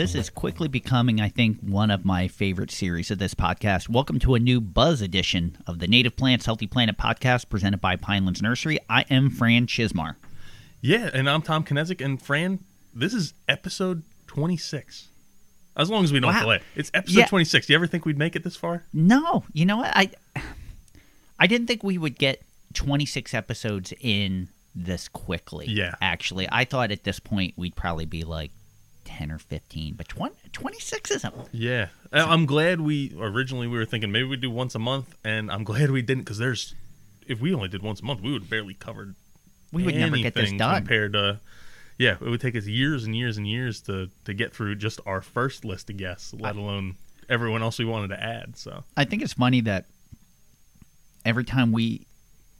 This is quickly becoming, I think, one of my favorite series of this podcast. Welcome to a new buzz edition of the Native Plants Healthy Planet podcast presented by Pinelands Nursery. I am Fran Chismar. Yeah, and I'm Tom Kinesic, and Fran, this is episode 26. As long as we don't Wow. delay. It's episode Yeah. 26. Do you ever think we'd make it this far? No, you know what? I I didn't think we would get 26 episodes in this quickly. Yeah. Actually, I thought at this point we'd probably be like 10 or 15, but 20, 26 isn't. Yeah. I- I'm glad we originally we were thinking maybe we'd do once a month, and I'm glad we didn't because there's if we only did once a month, we would have barely covered We would never get this done. compared to yeah, it would take us years and years and years to to get through just our first list of guests, let alone everyone else we wanted to add. So I think it's funny that every time we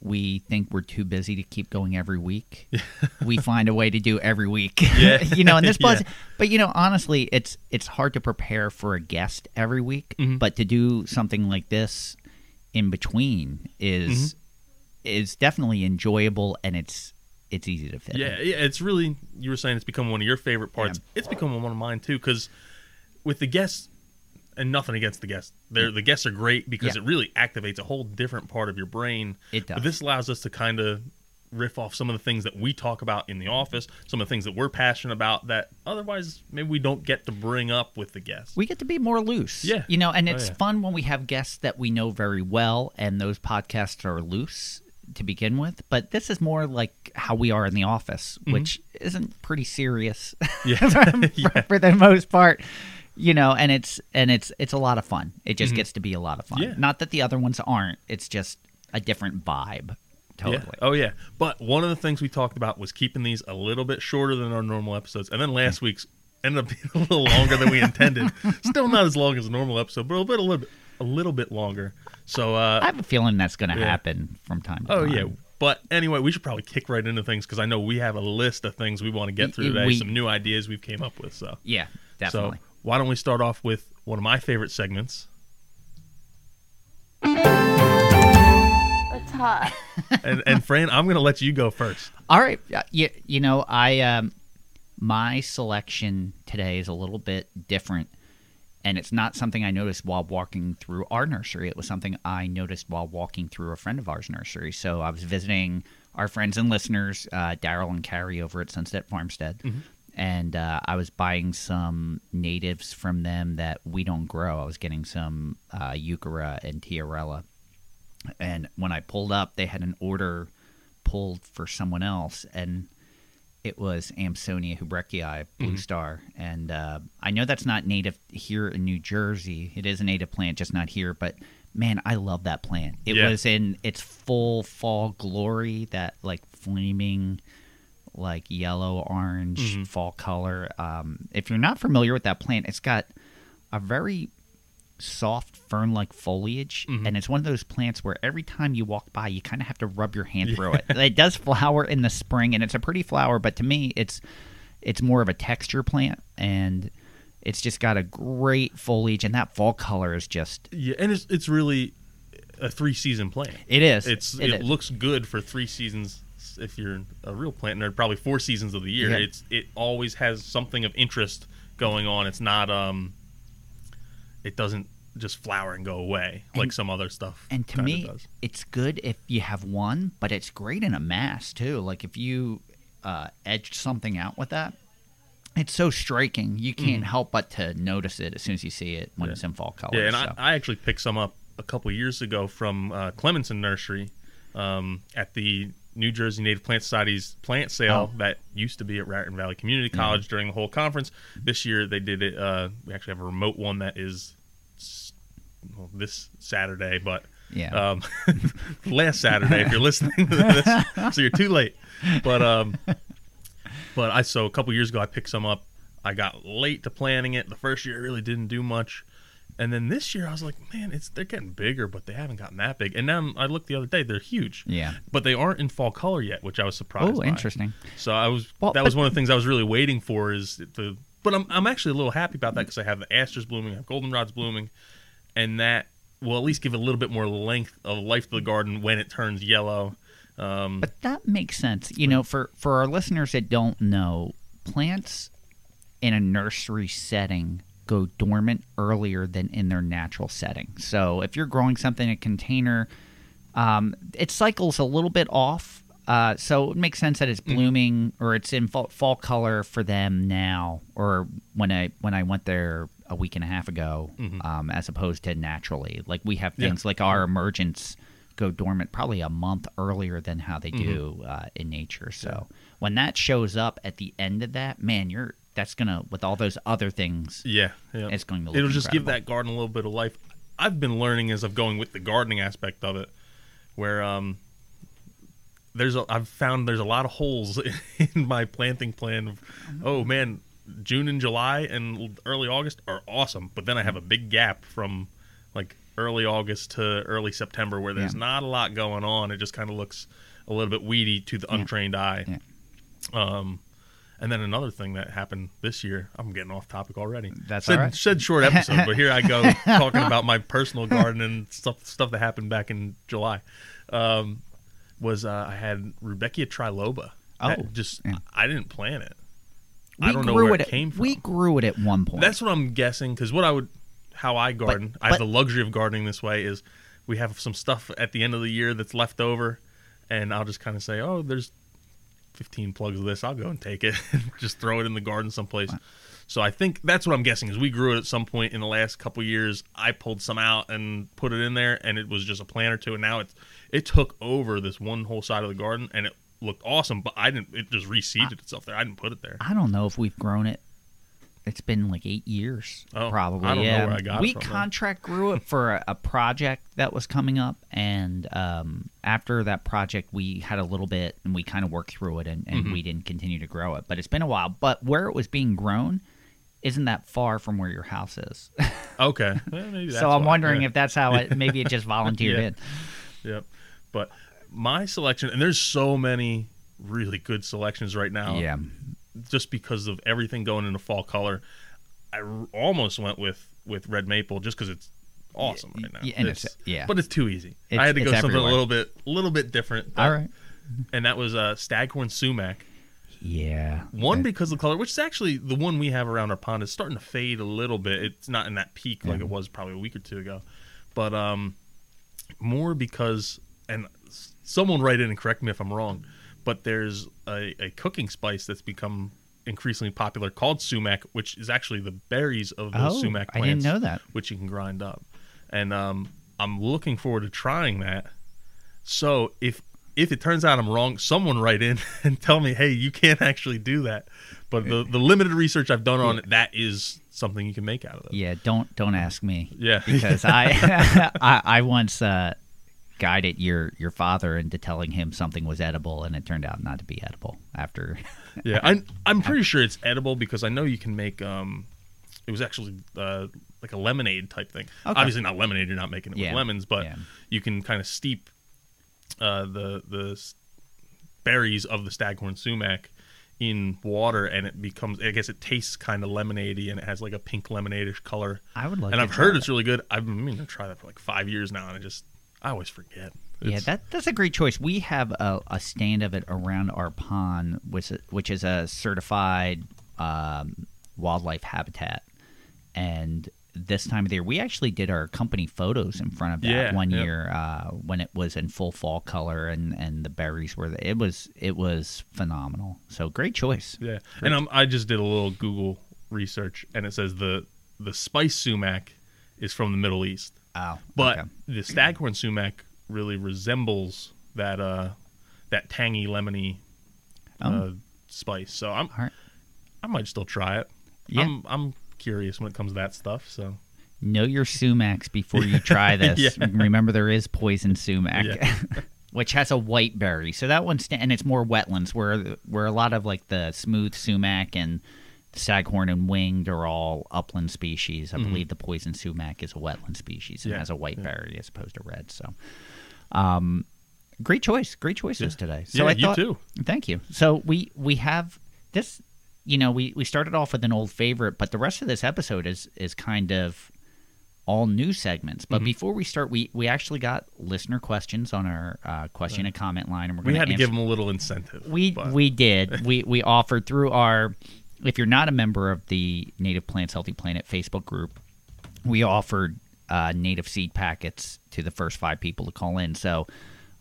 we think we're too busy to keep going every week, we find a way to do every week. Yeah. you know, and this Yeah. but you know, honestly, it's it's hard to prepare for a guest every week, Mm-hmm. but to do something like this in between is Mm-hmm. is definitely enjoyable and it's it's easy to fit. in. Yeah, yeah, it's really you were saying it's become one of your favorite parts. It's become one of mine too because with the guests and nothing against the guests, they're the guests are great because Yeah. it really activates a whole different part of your brain. It does. But this allows us to kind of riff off some of the things that we talk about in the office, some of the things that we're passionate about that otherwise maybe we don't get to bring up with the guests. we get to be more loose. Yeah. You know, and Oh, it's yeah. fun when we have guests that we know very well and those podcasts are loose to begin with. But this is more like how we are in the office, which isn't pretty serious Mm-hmm. yeah. for, yeah. for the most part. You know, and it's and it's it's a lot of fun. It just gets to be a lot of fun. Mm-hmm. Yeah. Not that the other ones aren't. It's just a different vibe. Totally. Yeah. Oh yeah. But one of the things we talked about was keeping these a little bit shorter than our normal episodes. And then last week's ended up being a little longer than we intended. Still not as long as a normal episode, but a bit a little bit a little bit longer. So uh I have a feeling that's going to Yeah. happen from time to oh time. yeah. But anyway, we should probably kick right into things because I know we have a list of things we want to get through today, we- some new ideas we've came up with. So Yeah, definitely. So why don't we start off with one of my favorite segments? It's hot. And and Fran, I'm gonna let you go first. All right. Yeah, You, you know, I um my selection today is a little bit different and it's not something I noticed while walking through our nursery. It was something I noticed while walking through a friend of ours nursery. So I was visiting our friends and listeners, uh, Daryl and Carrie over at Sunset Farmstead. And uh, I was buying some natives from them that we don't grow. I was getting some uh, Heuchera and Tiarella. And when I pulled up, they had an order pulled for someone else, and it was Amsonia hubrichtii, blue star. And uh, I know that's not native here in New Jersey. It is a native plant, just not here. But man, I love that plant. It Yeah. was in its full fall glory, that like flaming, like yellow orange fall color. Um, if you're not familiar with that plant, it's got a very soft fern like foliage and it's one of those plants where every time you walk by you kind of have to rub your hand through it it does flower in the spring and it's a pretty flower but to me it's it's more of a texture plant and it's just got a great foliage and that fall color is just Yeah, and it's it's really a three season plant. it is It's It it, is. looks good for three seasons. If you're a real plant nerd, probably four seasons of the year. Yeah. It's it always has something of interest going on. It's not um, it doesn't just flower and go away like some other stuff. and to me does. it's good if you have one but it's great in a mass too like if you uh, edge something out with that it's so striking you can't help but to notice it as soon as you see it when Mm. Yeah. it's in fall color yeah, and so. I, I actually picked some up a couple years ago from uh, Clemenson Nursery um, at the New Jersey Native Plant Society's plant sale Oh. that used to be at Raritan Valley Community College during the whole conference. This year they did it. Uh, we actually have a remote one that is well, this Saturday, but Yeah. um, last Saturday if you're listening to this, so you're too late. But um, but I so a couple years ago I picked some up. I got late to planning it. The first year I really didn't do much, And then this year, I was like, man, it's they're getting bigger, but they haven't gotten that big. And now I looked the other day; they're huge. Yeah. But they aren't in fall color yet, which I was surprised. Oh, interesting. So I was Well, that was one of the things I was really waiting for is the. But I'm I'm actually a little happy about that because I have the asters blooming, I have goldenrods blooming, and that will at least give a little bit more length of life to the garden when it turns yellow. Um, But that makes sense. You know, for for our listeners that don't know, plants in a nursery setting go dormant earlier than in their natural setting. So if you're growing something in a container, um, it cycles a little bit off. Uh, so it makes sense that it's blooming or it's in fall, fall color for them now, or when I when I went there a week and a half ago, um, as opposed to naturally. Like we have Yeah. things like our emergence go dormant probably a month earlier than how they do uh, in nature. So when that shows up at the end of that, man, you're that's gonna with all those other things. Yeah, yeah. It's going to look It'll just give that garden a little bit of life. I've been learning as I'm going with the gardening aspect of it, where um, there's a, I've found there's a lot of holes in my planting plan. Of, oh man, June and July and early August are awesome, but then I have a big gap from like early August to early September where there's Yeah. not a lot going on. It just kind of looks a little bit weedy to the untrained eye. Yeah. Um, and then another thing that happened this year, I'm getting off topic already. That's said, right. said short episode, but here I go talking about my personal garden and stuff stuff that happened back in July. Um, was uh, I had Rudbeckia triloba. That Oh, just yeah. I didn't plant it. We I don't know where it it at- came from. We grew it at one point. That's what I'm guessing because what I would, how I garden, I have the luxury of gardening this way is we have some stuff at the end of the year that's left over, and I'll just kind of say, oh, there's 15 plugs of this, I'll go and take it and just throw it in the garden someplace. So I think that's what I'm guessing is we grew it at some point in the last couple years. I pulled some out and put it in there, and it was just a plant or two, and now it's it took over this one whole side of the garden, and it looked awesome. But I didn't. It just reseeded itself there. I didn't put it there. I don't know if we've grown it. It's been like eight years, Oh, probably. I don't know yeah, where I got it we then. contract grew it for a, a project that was coming up, and um, after that project, we had a little bit, and we kind of worked through it, and, and Mm-hmm. we didn't continue to grow it. But it's been a while. But where it was being grown isn't that far from where your house is. Okay, Well, maybe that's so I'm wondering Yeah. if that's how it. Maybe it just volunteered Yeah. in. Yep. But my selection, and there's so many really good selections right now. Yeah. Just because of everything going into fall color, I r- almost went with with red maple just because it's awesome right now. yeah, and it's- yeah. But it's too easy. It's- I had to go something everywhere. a little bit, a little bit different. All right. And that was uh, staghorn sumac. Yeah. One because of the color, which is actually the one we have around our pond, is starting to fade a little bit. It's not in that peak like it was probably a week or two ago, but um, more because and someone write in and correct me if I'm wrong, but there's a, a cooking spice that's become increasingly popular called sumac, which is actually the berries of those Oh, sumac I didn't know that. Which you can grind up, and um, I'm looking forward to trying that. So if if it turns out I'm wrong, someone write in and tell me, hey, you can't actually do that. But the the limited research I've done on it, that is something you can make out of it. Yeah, don't don't ask me. Yeah. because I, I I once uh, guided your your father into telling him something was edible, and it turned out not to be edible. After Yeah, I'm I'm pretty sure it's edible because I know you can make um, it was actually uh like a lemonade type thing. Okay. Obviously not lemonade, you're not making it Yeah, with lemons, but yeah. you can kind of steep uh the the berries of the staghorn sumac in water and it becomes I guess it tastes kind of lemonadey and it has like a pink lemonade-ish color. I would like And I've heard that. it's really good. I've been meaning to try that for like 5 years now and I just I always forget. yeah, that that's a great choice. We have a, a stand of it around our pond, which which is a certified um, wildlife habitat, and this time of the year, we actually did our company photos in front of that Yeah, one yeah. year uh, when it was in full fall color and, and the berries were. It was it was phenomenal. So great choice. Yeah, and um, I just did a little Google research, and it says the the spice sumac is from the Middle East, Oh, but okay. the staghorn sumac really resembles that uh that tangy lemony uh, Oh. spice. So I'm right. I might still try it. Yeah. I'm I'm curious when it comes to that stuff. So Know your sumacs before you try this. Yeah. Remember, there is poison sumac, Yeah. which has a white berry. So that one's and it's more wetlands where where a lot of like the smooth sumac and Staghorn and winged are all upland species. I believe the poison sumac is a wetland species and Mm-hmm. Yeah, has a white berry as opposed to red. So, um, great choice, great choices today. So Yeah, I you thought, too. Thank you. So we we have this. You know, we we started off with an old favorite, but the rest of this episode is is kind of all new segments. Mm-hmm. But before we start, we we actually got listener questions on our uh, question and comment line, and we're We gonna had to answer- give them a little incentive. we but- we did. we we offered through our. If you're not a member of the Native Plants Healthy Planet Facebook group, we offered uh, native seed packets to the first five people to call in. So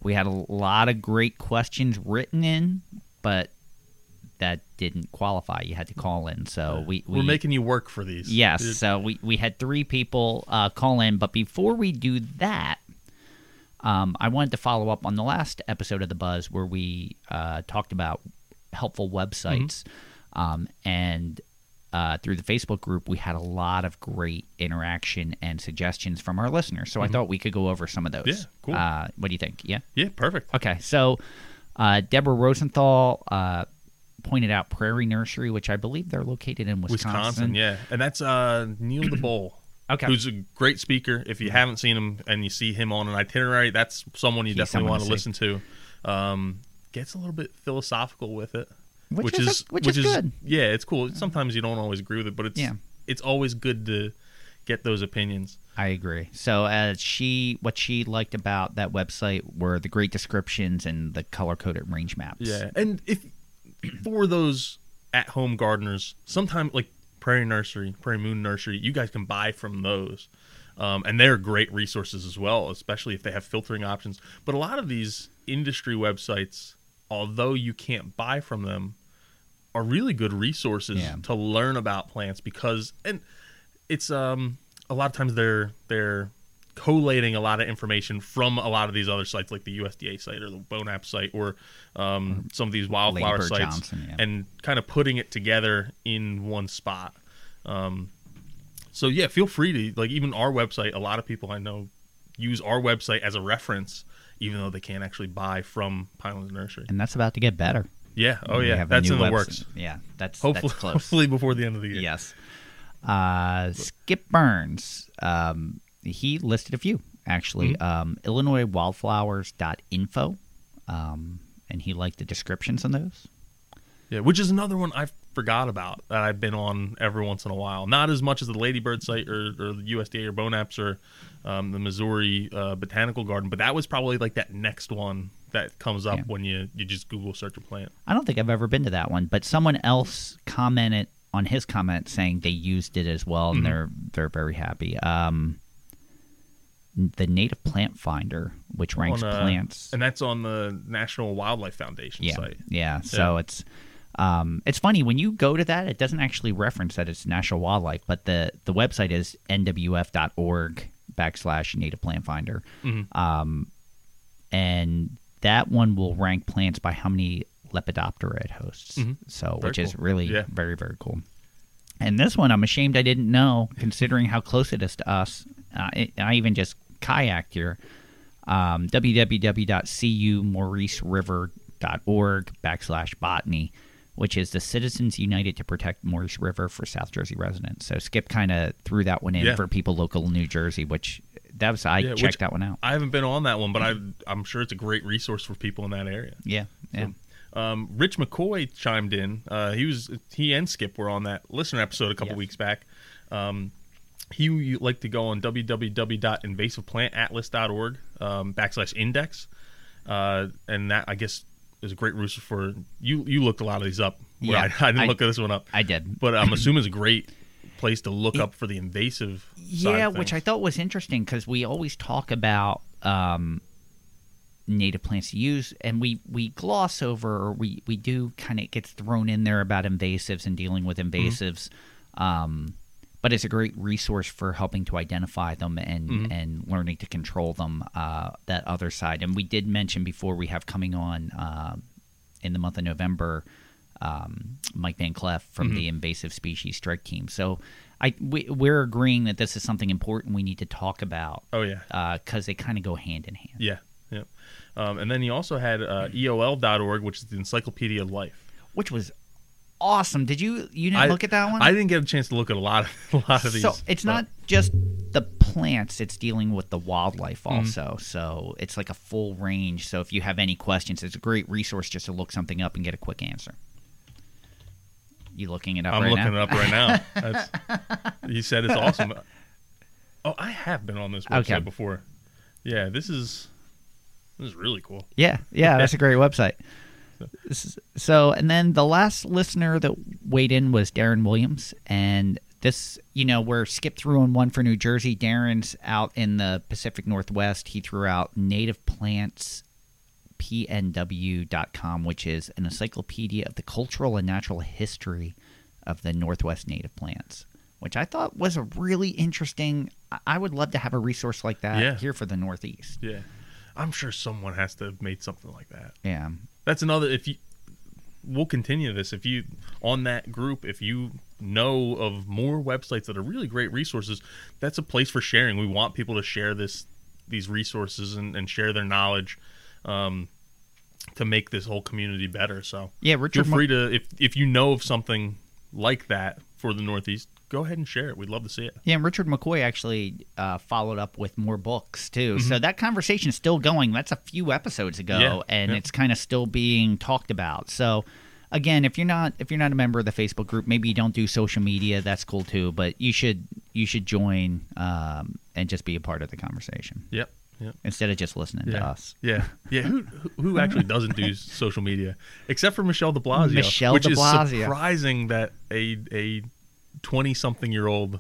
we had a lot of great questions written in, but that didn't qualify. You had to call in. So we, we We're making you work for these. Yes. It- So we, we had three people uh, call in, but before we do that, um, I wanted to follow up on the last episode of the Buzz where we uh, talked about helpful websites, um, and uh, through the Facebook group, we had a lot of great interaction and suggestions from our listeners. So I thought we could go over some of those. Yeah, cool. Uh, what do you think? Yeah. yeah, perfect. Okay, so uh, Deborah Rosenthal uh, pointed out Prairie Nursery, which I believe they're located in Wisconsin. Wisconsin, yeah, and that's uh, Neil Diboll. Okay. who's a great speaker. If you haven't seen him and you see him on an itinerary, that's someone you He's definitely someone want to listen to. Um, gets a little bit philosophical with it, Which is a- which is good. Yeah, it's cool. Sometimes you don't always agree with it, but it's Yeah. it's always good to get those opinions. I agree. So, uh, she what she liked about that website were the great descriptions and the color coded range maps. Yeah, and if for those at home gardeners, sometimes like Prairie Nursery, Prairie Moon Nursery, you guys can buy from those. Um, and they're great resources as well, especially if they have filtering options. But a lot of these industry websites, although you can't buy from them, are really good resources Yeah. to learn about plants because and it's um a lot of times they're they're collating a lot of information from a lot of these other sites like the USDA site or the BONAP site or um, some of these wildflower Ladybird sites Johnson, yeah. and kind of putting it together in one spot. Um, so yeah, feel free to like even our website. A lot of people I know use our website as a reference, even though they can't actually buy from Pinelands Nursery. and that's about to get better. Yeah, oh yeah, that's in the works. Yeah, that's Hopefully, that's close. hopefully before the end of the year. Yes. Uh, Skip Burns, um, he listed a few actually. Mm-hmm. Um, Illinois Wildflowers.info, um, and he liked the descriptions on those. Yeah, which is another one I forgot about that I've been on every once in a while. Not as much as the Ladybird site or, or the USDA or BONAP's or um, the Missouri uh, Botanical Garden, but that was probably like that next one that comes up Yeah. when you, you just Google search a plant. I don't think I've ever been to that one, but someone else commented on his comment saying they used it as well, and Mm-hmm. they're they're very happy. Um, the Native Plant Finder, which ranks On, uh, plants, And that's on the National Wildlife Foundation yeah, site. yeah. So Yeah. it's um, it's funny when you go to that, it doesn't actually reference that it's National Wildlife, but the the website is nwf.org backslash Native Plant Finder, Mm-hmm. um, and that one will rank plants by how many Lepidoptera it hosts. Mhm. So, Very which is really Yeah. very very cool. And this one, I'm ashamed I didn't know, considering how close it is to us. Uh, it, I even just kayaked here. Um, www.cumauriceriver.org backslash botany, which is the Citizens United to Protect Maurice River for South Jersey residents. So Skip kind of threw that one in Yeah. for people local in New Jersey, which that was I Yeah, which- checked that one out. I haven't been on that one, but I, I'm sure it's a great resource for people in that area. Yeah, yeah. Um, Rich McCoy chimed in. Uh, he was he and Skip were on that listener episode a couple Yes. weeks back. Um, he would like to go on www.invasiveplantatlas.org um, backslash index, uh, and that I guess is a great resource for you. You looked a lot of these up. Yeah, I, I didn't I- look at this one up, I did. but I'm assuming it's a great place to look up for the invasive. side Yeah, which I thought was interesting because we always talk about um, native plants to use, and we, we gloss over or we, we do kind of gets thrown in there about invasives and dealing with invasives. Um, but it's a great resource for helping to identify them and, and learning to control them. Uh, that other side, and we did mention before we have coming on uh, in the month of November um, Mike Van Clef from the Invasive Species Strike Team. So I we, we're agreeing that this is something important we need to talk about Oh yeah, because they kind of go hand in hand. yeah, yeah. Um, and then he also had uh, EOL.org, which is the Encyclopedia of Life. Which was awesome. Did you you didn't I- look at that one? I didn't get a chance to look at a lot of a lot of these. So it's but- not just the plants; it's dealing with the wildlife Mm-hmm. also. So it's like a full range. So if you have any questions, it's a great resource just to look something up and get a quick answer. You looking it up I'm right looking now? it up right now. That's, you said it's awesome. Oh, I have been on this website Okay. before. Yeah, this is this is really cool. Yeah, yeah, that's a great website. So, and then the last listener that weighed in was Darren Williams, and this, you know, we're skipped through on one for New Jersey. Darren's out in the Pacific Northwest. He threw out native plants pnw.com which is an encyclopedia of the cultural and natural history of the northwest native plants which i thought was a really interesting I- would love to have a resource like that Yeah. here for the northeast Yeah, I'm sure someone has to have made something like that. yeah That's another. If you, we'll continue this. If you on that group, if you know of more websites that are really great resources, that's a place for sharing. We want people to share this, these resources, and, and share their knowledge, um, to make this whole community better. So yeah richard feel free to if if you know of something like that for the Northeast, go ahead and share it. We'd love to see it. Yeah, and Richard McCoy actually uh, followed up with more books too. Mm-hmm. So that conversation is still going. That's a few episodes ago, Yeah, and yeah. it's kind of still being talked about. So again, if you're not if you're not a member of the Facebook group, maybe you don't do social media. That's cool too. But you should you should join um, and just be a part of the conversation Yep. Yep. instead of just listening to us. Yeah, yeah. Who who- actually doesn't do social media except for Michelle De Blasio? Michelle which de is Blasio. surprising that a a twenty something year old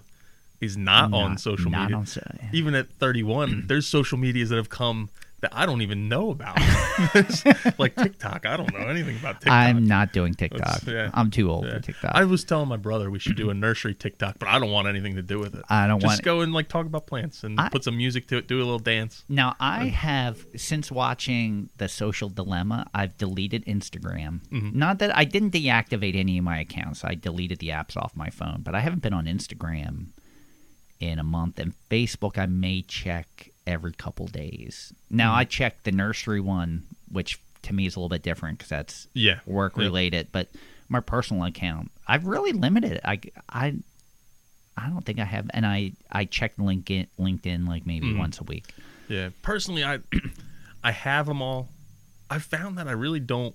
is not, on social not media. on so- Even at thirty one, there's social medias that have come that I don't even know about. like TikTok, I don't know anything about TikTok. I'm not doing TikTok. Yeah. I'm too old Yeah. for TikTok. I was telling my brother we should do a nursery TikTok, but I don't want anything to do with it. I don't want Just want- go and like talk about plants and I- put some music to it, do a little dance. Now I have since watching the Social Dilemma, I've deleted Instagram. Mm-hmm. Not that I didn't deactivate any of my accounts. I deleted the apps off my phone, but I haven't been on Instagram in a month. And Facebook, I may check every couple days. Now Mm-hmm. I check the nursery one, which to me is a little bit different because that's Yeah. work Yeah. related. But my personal account, I've really limited it. I I. I don't think I have, and I I check LinkedIn LinkedIn like maybe Mm-hmm. once a week. Yeah, personally, I I have them all. I found that I really don't.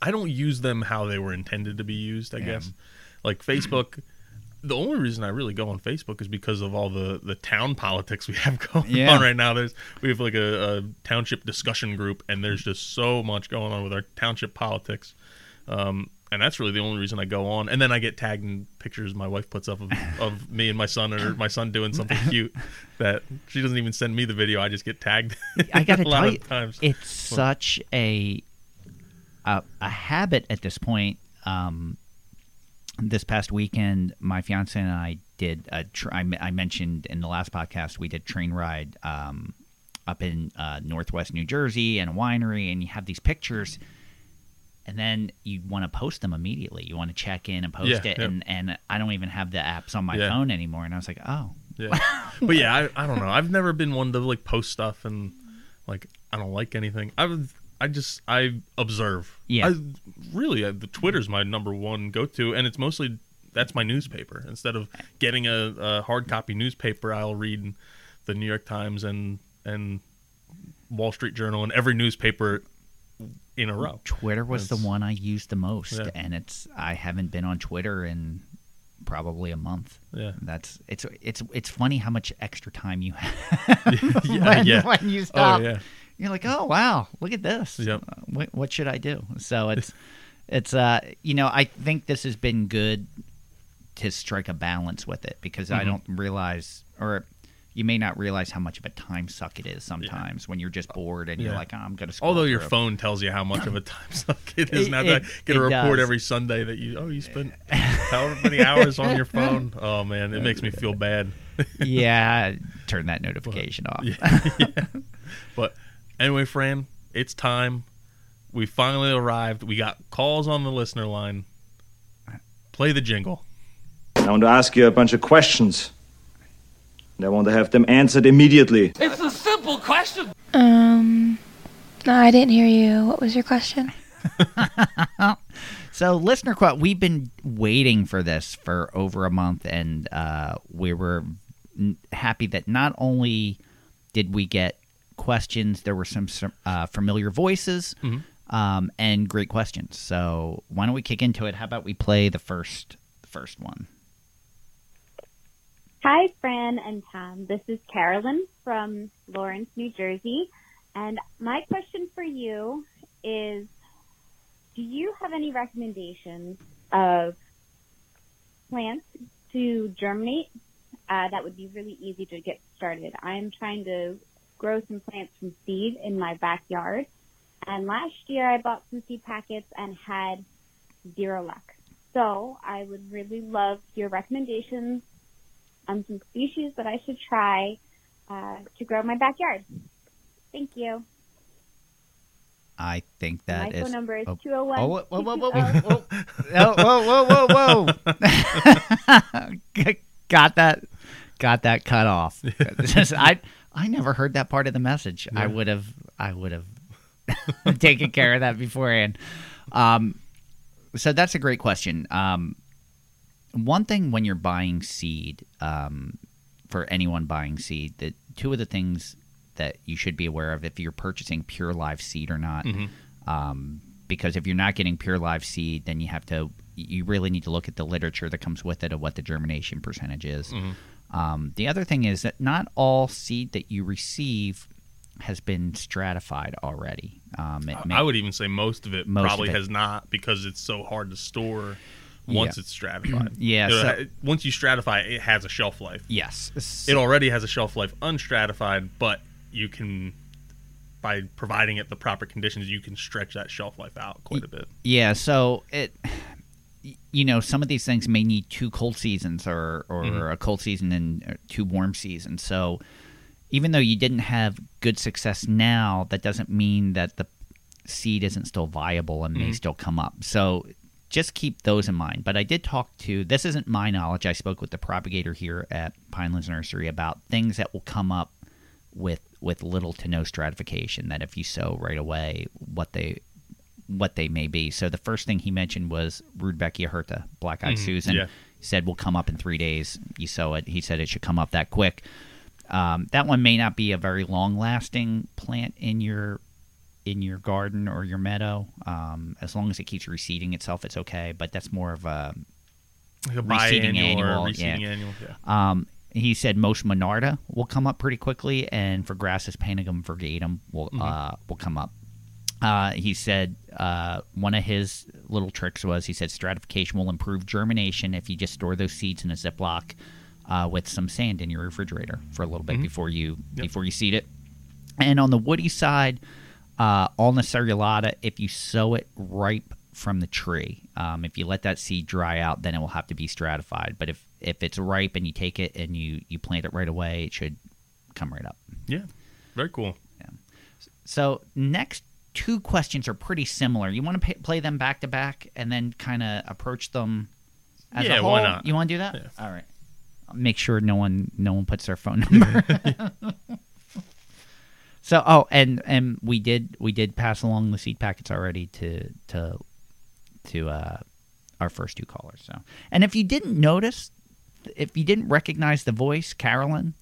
I don't use them how they were intended to be used. I Yeah. guess, like Facebook. The only reason I really go on Facebook is because of all the the town politics we have going Yeah. on right now. There's we have like a, a township discussion group, and there's just so much going on with our township politics. Um, and that's really the only reason I go on. And then I get tagged in pictures my wife puts up of, of me and my son, or my son doing something cute that she doesn't even send me the video. I just get tagged. I gotta tell you, times. it's such a, a a habit at this point. Um, this past weekend, my fiance and I did a. Tr- I, I mentioned in the last podcast we did train ride um, up in uh, Northwest New Jersey and a winery, and you have these pictures. And then you want to post them immediately. You want to check in and post Yeah, it, yeah. and and I don't even have the apps on my Yeah. phone anymore. And I was like, oh, Yeah. but yeah, I, I don't know. I've never been one to like post stuff and like I don't like anything. I would I just I observe. Yeah. I, really, uh, the Twitter's my number one go to, and it's mostly that's my newspaper. Instead of getting a, a hard copy newspaper, I'll read the New York Times and and Wall Street Journal and every newspaper in a row. Twitter was the one I used the most, Yeah. and it's I haven't been on Twitter in probably a month. Yeah. That's it's it's it's funny how much extra time you have Yeah, when, yeah. when you stop. Oh yeah. You're like, oh wow, look at this. Yep. Uh, What, what should I do? So it's it's uh you know I think this has been good to strike a balance with it because I Mhm. don't realize or you may not realize how much of a time suck it is sometimes when you're just bored and you're like, oh, I'm gonna. scroll Although your through." phone tells you how much of a time suck it is now, that I get a report does. every Sunday that you oh you spent however many hours on your phone. Oh man, it makes me feel bad. yeah, turn that notification off. Yeah, But anyway, Fran, it's time. We finally arrived. We got calls on the listener line. Play the jingle. I want to ask you a bunch of questions. And I want to have them answered immediately. It's a simple question. Um, no, I didn't hear you. What was your question? So, listener quote, we've been waiting for this for over a month, and uh, we were n- happy that not only did we get questions, there were some some, uh, familiar voices um, and great questions. So, why don't we kick into it? How about we play the first the first one? Hi, Fran and Tom. This is Carolyn from Lawrence, New Jersey. And my question for you is Do you have any recommendations of plants to germinate uh, that would be really easy to get started? I'm trying to grow some plants from seed in my backyard. And last year I bought some seed packets and had zero luck. So I would really love your recommendations on some species that I should try uh, to grow in my backyard. Thank you. I think that my is. phone number is oh, 201. Oh, whoa, whoa, whoa, whoa, whoa, whoa, whoa, whoa, whoa, whoa! got that, got that cut off. I I never heard that part of the message. I would have I would have taken care of that beforehand. Um, so that's a great question. Um, one thing when you're buying seed, um, for anyone buying seed, that two of the things that you should be aware of if you're purchasing pure live seed or not. Um, because if you're not getting pure live seed, then you have to you really need to look at the literature that comes with it of what the germination percentage is. Um, the other thing is that not all seed that you receive has been stratified already. Um, it may- I would even say most of it Most probably of it. has not because it's so hard to store once Yeah. it's stratified. Yeah, so- ha- once you stratify, it has a shelf life. yes, It already has a shelf life unstratified, but you can, by providing it the proper conditions, you can stretch that shelf life out quite a bit. Yeah, so it you know, some of these things may need two cold seasons or or a cold season and uh, two warm seasons. So even though you didn't have good success now, that doesn't mean that the seed isn't still viable and may still come up. So just keep those in mind. But I did talk to this isn't my knowledge. I spoke with the propagator here at Pinelands Nursery about things that will come up with with little to no stratification that if you sow right away what they what they may be. So the first thing he mentioned was Rudbeckia hirta, black eyed Susan. yeah. He said will come up in three days. You sow it. He said it should come up that quick. Um, that one may not be a very long lasting plant in your in your garden or your meadow. Um, as long as it keeps reseeding itself, it's okay. But that's more of a Like a Reseeding annual, or reseeding yeah. annual. Yeah. um, he said most Monarda will come up pretty quickly, and for grasses Panicum virgatum will uh, will come up. Uh, he said uh, one of his little tricks was he said stratification will improve germination if you just store those seeds in a Ziploc uh, with some sand in your refrigerator for a little bit before you before you seed it. And on the woody side, uh, Alnus serrulata, if you sow it ripe from the tree, um, if you let that seed dry out, then it will have to be stratified. But if if it's ripe and you take it and you you plant it right away, it should come right up. yeah. Very cool. So next two questions are pretty similar. You want to play them back to back and then kind of approach them as Yeah, a whole. why not? You want to do that? Yeah. All right. I'll make sure no one no one puts their phone number. so oh, and and we did we did pass along the seed packets already to to to uh, our first two callers. So and if you didn't notice, if you didn't recognize the voice, Carolyn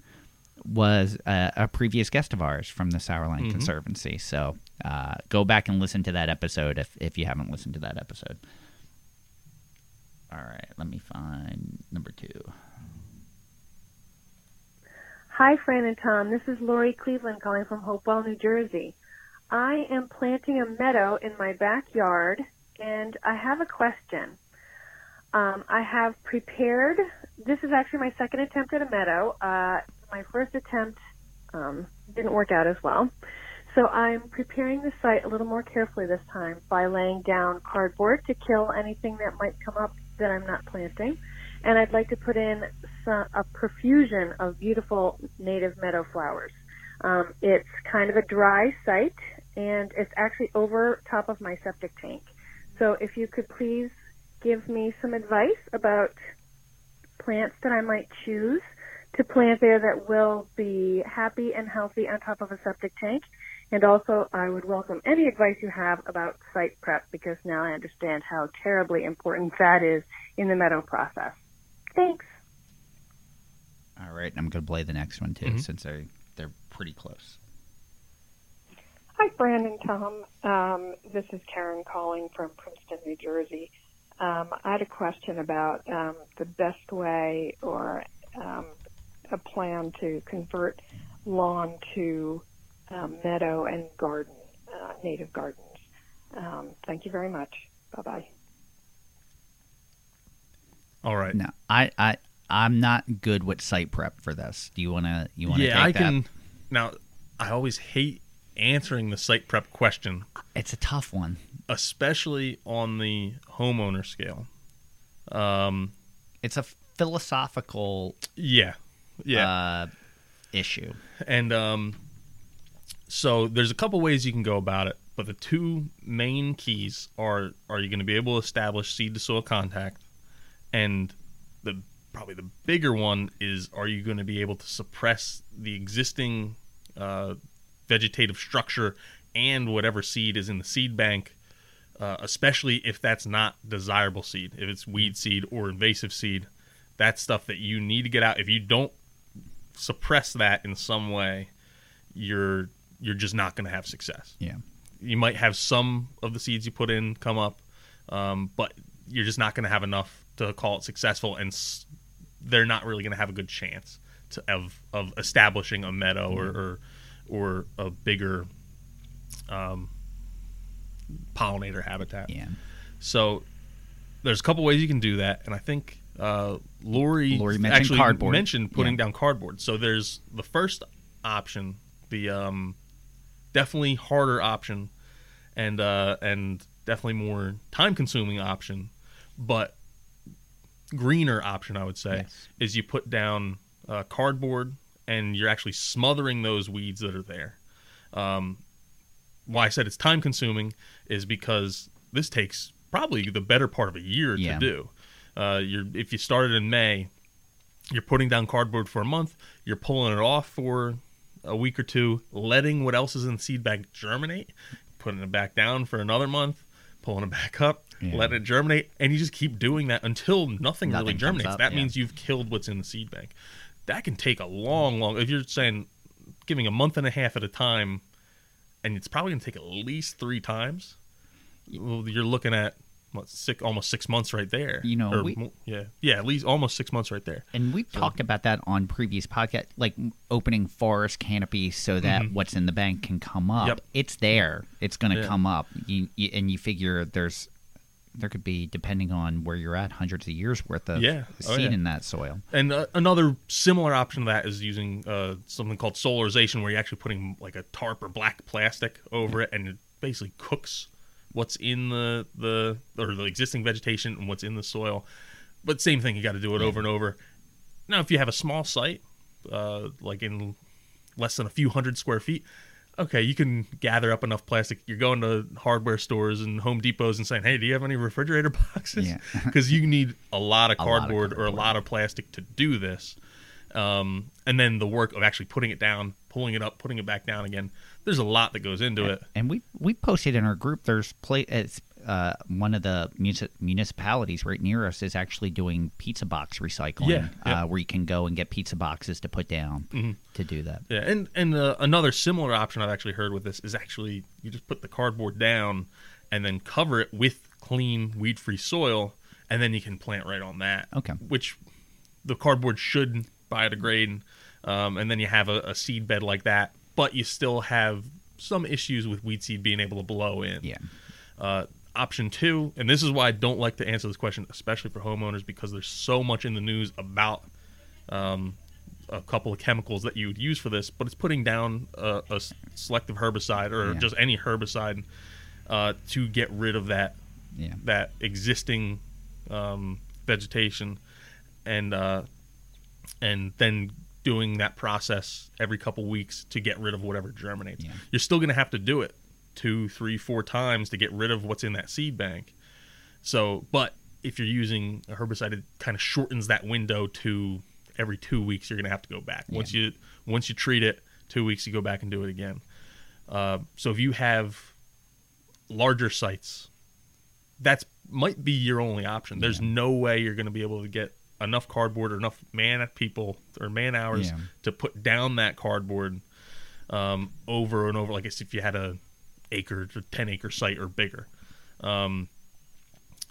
was a, a previous guest of ours from the Sourland Conservancy. So uh, go back and listen to that episode if, if you haven't listened to that episode. All right, let me find number two. Hi, Fran and Tom. This is Lori Cleveland calling from Hopewell, New Jersey. I am planting a meadow in my backyard, and I have a question. Um, I have prepared. This is actually my second attempt at a meadow. Uh, my first attempt um, didn't work out as well. So I'm preparing the site a little more carefully this time by laying down cardboard to kill anything that might come up that I'm not planting. And I'd like to put in some, a profusion of beautiful native meadow flowers. Um, it's kind of a dry site, and it's actually over top of my septic tank. So if you could please give me some advice about plants that I might choose to plant there that will be happy and healthy on top of a septic tank And also, I would welcome any advice you have about site prep because now I understand how terribly important that is in the meadow process. Thanks. All right, I'm going to play the next one too, Mhm. since they're they're pretty close. Hi, Fran and Tom. Um, this is Karen calling from Princeton, New Jersey. Um, I had a question about um, the best way or um, a plan to convert lawn to um, meadow and garden, uh, native gardens. Um, thank you very much. Bye bye. All right. Now, I I I'm not good with site prep for this. Do you want to you want to Yeah, I take that? can. Now, I always hate answering the site prep question, It's a tough one. especially on the homeowner scale. Um, It's a philosophical yeah, yeah. uh, issue. And um, so there's a couple ways you can go about it, but the two main keys are: are you going to be able to establish seed to soil contact, and the probably the bigger one is: are you going to be able to suppress the existing uh, vegetative structure and whatever seed is in the seed bank, uh, especially if that's not desirable seed, if it's weed seed or invasive seed. That's stuff that you need to get out. If you don't suppress that in some way, you're you're just not going to have success. Yeah. You might have some of the seeds you put in come up, um, but you're just not going to have enough to call it successful, and s- they're not really going to have a good chance to, of of establishing a meadow or, or or a bigger um, pollinator habitat. Yeah. So there's a couple ways you can do that, and I think uh, Lori, Lori mentioned actually cardboard. mentioned putting Yeah. down cardboard. So there's the first option, the um, definitely harder option, and uh, and definitely more time consuming option, but greener option I would say Yes. is you put down uh, cardboard and you're actually smothering those weeds that are there. Um, why I said it's time consuming is because this takes probably the better part of a year Yeah. to do. Uh, you're if you started in May, you're putting down cardboard for a month, you're pulling it off for a week or two, letting what else is in the seed bank germinate, putting it back down for another month, pulling it back up, Yeah. letting it germinate, and you just keep doing that until nothing, really Nothing comes germinates. up, that yeah. means you've killed what's in the seed bank. That can take a long, long. If you're saying giving a month and a half at a time, and it's probably going to take at least three times. You're looking at six, almost six months right there. You know, Or we- yeah, yeah, at least almost six months right there. And we've talked about that on previous podcast, like opening forest canopy so that what's in the bank can come up. Mm-hmm. Yep. It's there. It's going to Yeah. come up. You, you, and you figure there's there could be, depending on where you're at, hundreds of years worth of Yeah. Oh, seed yeah. in that soil. And uh, another similar option to that is using uh, something called solarization, where you're actually putting like a tarp or black plastic over it, and it basically cooks what's in the the or the existing vegetation and what's in the soil. But same thing, you got to do it over and over. Now, if you have a small site, uh, like in less than a few hundred square feet, okay, you can gather up enough plastic. You're going to hardware stores and Home Depots and saying, "Hey, do you have any refrigerator boxes?" Yeah. Because you need a lot of A lot of cardboard or a lot of plastic to do this. Um, and then the work of actually putting it down, pulling it up, putting it back down again. There's a lot that goes into it. And we we posted in our group. There's play. It's uh, one of the munici- municipalities right near us is actually doing pizza box recycling. Yeah, yeah. Uh, where you can go and get pizza boxes to put down to do that. Yeah, and and uh, another similar option I've actually heard with this is actually you just put the cardboard down and then cover it with clean weed-free soil, and then you can plant right on that. Okay. Which the cardboard should biodegrade, um, and then you have a, a seed bed like that, but you still have some issues with weed seed being able to blow in. Yeah. Uh, option two, and this is why I don't like to answer this question, especially for homeowners, because there's so much in the news about um, a couple of chemicals that you would use for this, but it's putting down a selective herbicide or Yeah. just any herbicide uh, to get rid of that Yeah. that existing um, vegetation, and uh, and then doing that process every couple weeks to get rid of whatever germinates. Yeah. You're still going to have to do it two, three, four times to get rid of what's in that seed bank. So, but if you're using a herbicide, it kind of shortens that window to every two weeks. You're going to have to go back once you once you treat it. Two weeks, you go back and do it again. Uh, so if you have larger sites, that's might be your only option. There's no way you're going to be able to get enough cardboard or enough man people or man hours Yeah. to put down that cardboard um, over and over. Like if you had a acre to ten acre site or bigger. Um,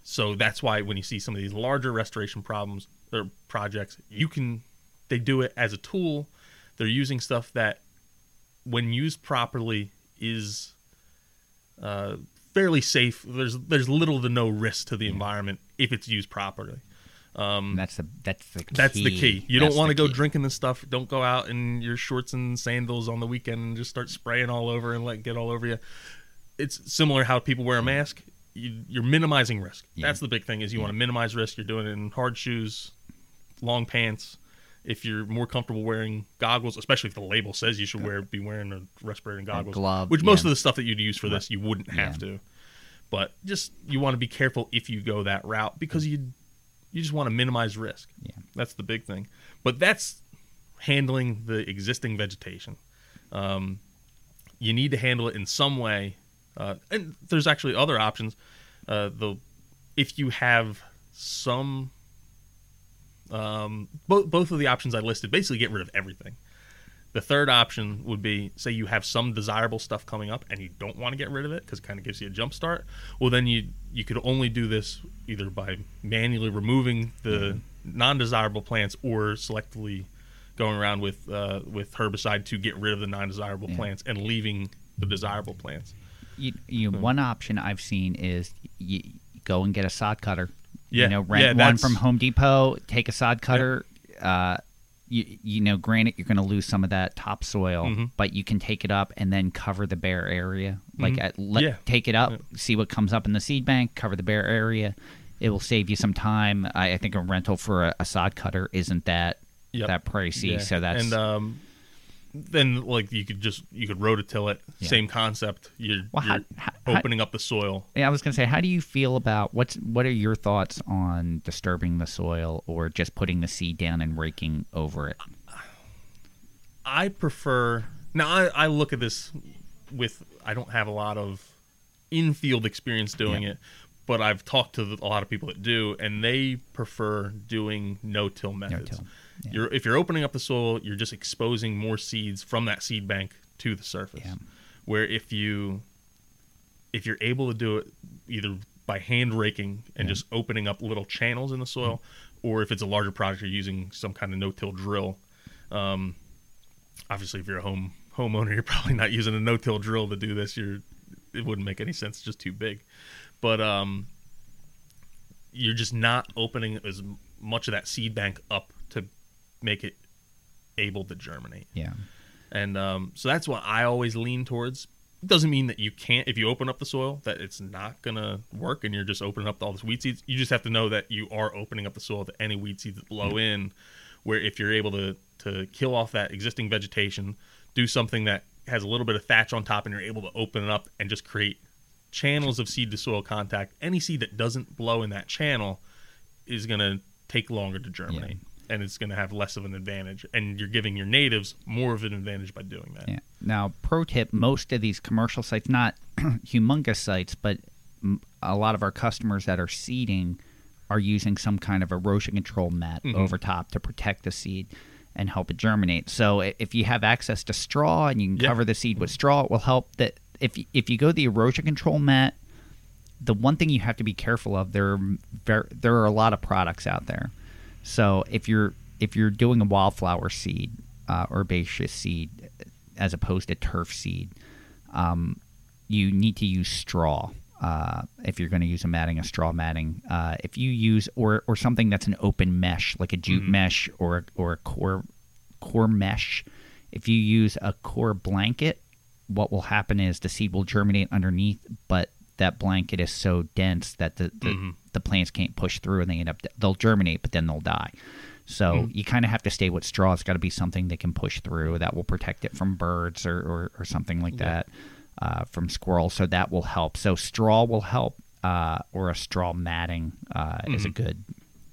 so that's why when you see some of these larger restoration problems or projects, you can they do it as a tool. They're using stuff that, when used properly, is uh, fairly safe. There's there's little to no risk to the environment if it's used properly. Um, and that's the that's the key. That's the key. You That's don't want to go key. drinking this stuff. Don't go out in your shorts and sandals on the weekend and just start spraying all over and let get all over you. It's similar how people wear a mm-hmm. mask. You, you're minimizing risk. Yeah. That's the big thing. Is you want to minimize risk. You're doing it in hard shoes, long pants. If you're more comfortable wearing goggles, especially if the label says you should wear be wearing a respirator and goggles, glove, which most yeah. of the stuff that you'd use for this you wouldn't have Yeah. to. But just you want to be careful if you go that route because mm. you you just want to minimize risk. Yeah. That's the big thing. But that's handling the existing vegetation. Um, you need to handle it in some way, uh, and there's actually other options. Uh, the if you have some, um, both both of the options I listed basically get rid of everything. The third option would be say you have some desirable stuff coming up and you don't want to get rid of it because it kind of gives you a jump start. Well, then you you could only do this either by manually removing the non-desirable plants or selectively going around with uh, with herbicide to get rid of the non-desirable Yeah. plants and leaving the desirable plants. you, you Hmm. one option I've seen is you go and get a sod cutter. Yeah, You know, rent yeah, one from Home Depot, take a sod cutter. Uh, you, you know, granted, you're going to lose some of that topsoil, Mhm. but you can take it up and then cover the bare area. Like, Mhm. at, let, Yeah. take it up, Yeah. see what comes up in the seed bank, cover the bare area. It will save you some time. I, I think a rental for a, a sod cutter isn't that Yep. that pricey. Yeah. So that's and um, then like you could just you could rototill it. Yeah. Same concept. You're, Well, how- you're how- how- opening up the soil. Yeah, I was gonna say, how do you feel about what's what are your thoughts on disturbing the soil or just putting the seed down and raking over it? I prefer now. I, I look at this with I don't have a lot of in-field experience doing Yeah. it, but I've talked to a lot of people that do, and they prefer doing no-till methods. No-till, yeah. You're if you're opening up the soil, you're just exposing more seeds from that seed bank to the surface. Yeah. Where if you if you're able to do it either by hand raking and just opening up little channels in the soil, or if it's a larger project, you're using some kind of no-till drill. Um, obviously, if you're a home homeowner, you're probably not using a no-till drill to do this. You're it wouldn't make any sense; it's just too big. But um, you're just not opening as much of that seed bank up to make it able to germinate. Yeah, And um, so that's what I always lean towards. It doesn't mean that you can't, if you open up the soil, that it's not going to work and you're just opening up all this weed seeds. You just have to know that you are opening up the soil to any weed seeds that blow in, where if you're able to, to kill off that existing vegetation, do something that has a little bit of thatch on top and you're able to open it up and just create channels of seed to soil contact, any seed that doesn't blow in that channel is going to take longer to germinate. And it's going to have less of an advantage, and you're giving your natives more of an advantage by doing that. yeah. Now, pro tip: most of these commercial sites, not humongous sites, but a lot of our customers that are seeding are using some kind of erosion control mat Mhm. over top to protect the seed and help it germinate. So if you have access to straw and you can Yeah. cover the seed with straw, it will help. That if if you go the erosion control mat, the one thing you have to be careful of there are ver- there are a lot of products out there. So if you're if you're doing a wildflower seed, uh, herbaceous seed, as opposed to turf seed, um, you need to use straw. Uh, if you're going to use a matting, a straw matting. Uh, if you use or or something that's an open mesh, like a jute mesh or or a coir coir mesh, if you use a coir blanket, what will happen is the seed will germinate underneath, but that blanket is so dense that the the, the plants can't push through, and they end up they'll germinate, but then they'll die. So you kind of have to stay with straw. It's got to be something that can push through that will protect it from birds or, or, or something like that, uh, from squirrels. So that will help. So straw will help, uh, or a straw matting uh, is a good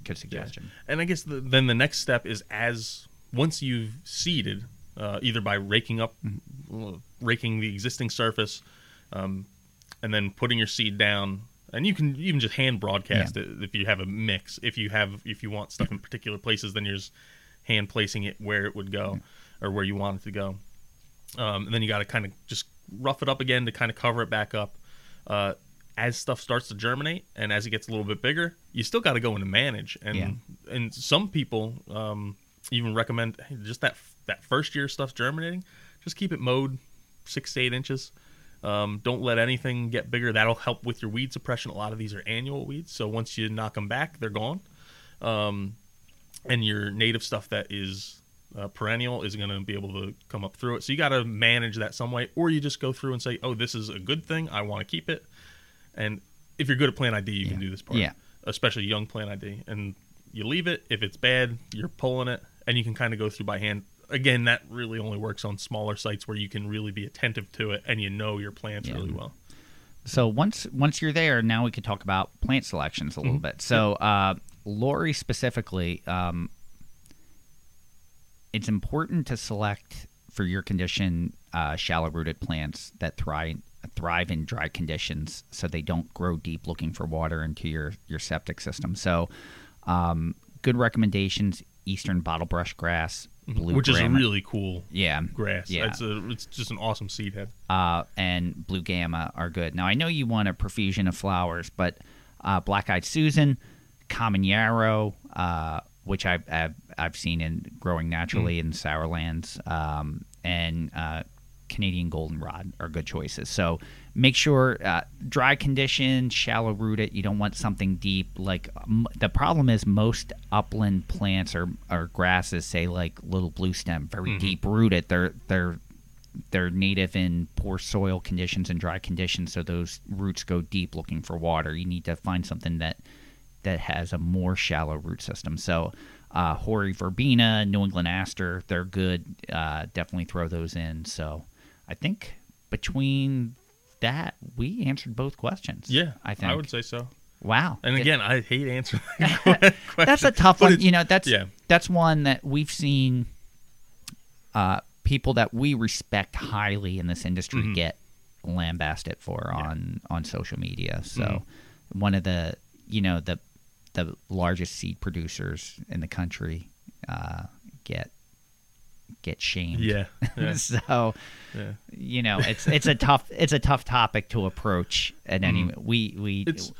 good Yeah. suggestion. And I guess the, then the next step is as once you've seeded, uh, either by raking up, Mm-hmm. raking the existing surface, um, and then putting your seed down. And you can even just hand broadcast Yeah. it if you have a mix. If you have if you want stuff in particular places, then you're just hand placing it where it would go or where you want it to go. Um, and then you got to kind of just rough it up again to kind of cover it back up. Uh, as stuff starts to germinate and as it gets a little bit bigger, you still got to go in and manage. And Yeah. and some people um, even recommend hey, just that that first year stuff's germinating, just keep it mowed six to eight inches. Um, don't let anything get bigger. That'll help with your weed suppression. A lot of these are annual weeds, so once you knock them back, they're gone. Um, and your native stuff that is uh, perennial is going to be able to come up through it. So you got to manage that some way, or you just go through and say, "Oh, this is a good thing. I want to keep it." And if you're good at plant ID, you can do this part. Yeah. especially young plant ID, and you leave it. If it's bad, you're pulling it, and you can kind of go through by hand. Again, that really only works on smaller sites where you can really be attentive to it and you know your plants Yeah. really well. So once once you're there, now we could talk about plant selections a little Mm-hmm. bit. So uh, Lori specifically, um, it's important to select for your condition uh, shallow rooted plants that thrive thrive in dry conditions, so they don't grow deep looking for water into your your septic system. So um, good recommendations: eastern bottlebrush grass, blue. Which is a really cool yeah grass. Yeah, It's, a, it's just an awesome seed head. uh, and blue grama are good. Now I know you want a profusion of flowers, but uh, black eyed Susan, common yarrow, uh, which I've, I've I've seen in growing naturally in Sourlands, um, and uh, Canadian goldenrod are good choices. So make sure uh, dry condition, shallow rooted. You don't want something deep. Like m- the problem is most upland plants or, or grasses, say like little bluestem, very deep rooted. They're they're they're native in poor soil conditions and dry conditions, so those roots go deep looking for water. You need to find something that that has a more shallow root system. So, uh, hoary verbena, New England aster, they're good. Uh, definitely throw those in. So, I think between that, we answered both questions. Yeah, I think. I would say so. Wow. And again, I hate answering. that's a tough But one. You know, that's yeah. that's one that we've seen uh, people that we respect highly in this industry Mm-hmm. get lambasted for on on social media. So Mm-hmm. one of the you know the the largest seed producers in the country uh, get get shamed. Yeah, yeah. so Yeah. you know it's it's a tough it's a tough topic to approach. And any we we Mm-hmm. it's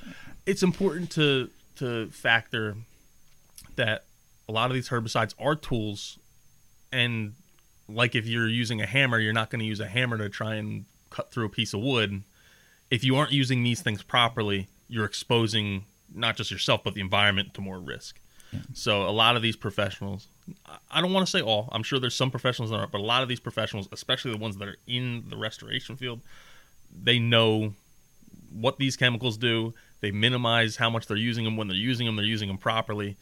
it's important to to factor that a lot of these herbicides are tools and like if you're using a hammer you're not going to use a hammer to try and cut through a piece of wood if you aren't using these things properly you're exposing not just yourself but the environment to more risk so a lot of these professionals I- don't want to say all i'm sure there's some professionals that are but a lot of these professionals especially the ones that are in the restoration field they know what these chemicals do. They minimize how much they're using them. When they're using them, they're using them properly,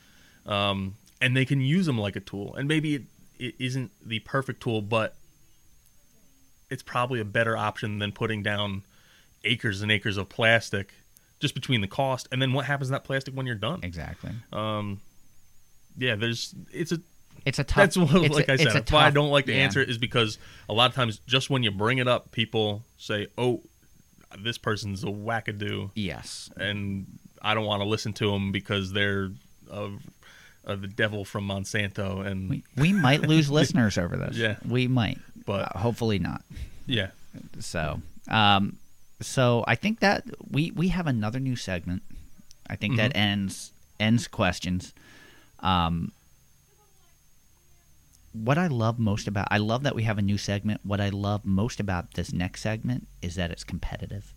um, and they can use them like a tool. And maybe it, it isn't the perfect tool, but it's probably a better option than putting down acres and acres of plastic just between the cost and then what happens to that plastic when you're done. exactly. Yeah, there's it's a It's a tough. that's what, it's like a- I said. That's why I don't like to yeah. answer it is because a lot of times just when you bring it up, people say, "Oh, this person's a wackadoo," Yes. and I don't want to listen to them because they're of, of the devil from Monsanto. And We, we might lose listeners over this. Yeah. We might. But- Uh, hopefully not. yeah, So, um, so I think that we we have another new segment. I think that Mm-hmm. ends ends questions. Um, what I love most about I love that we have a new segment. What I love most about this next segment is that it's competitive.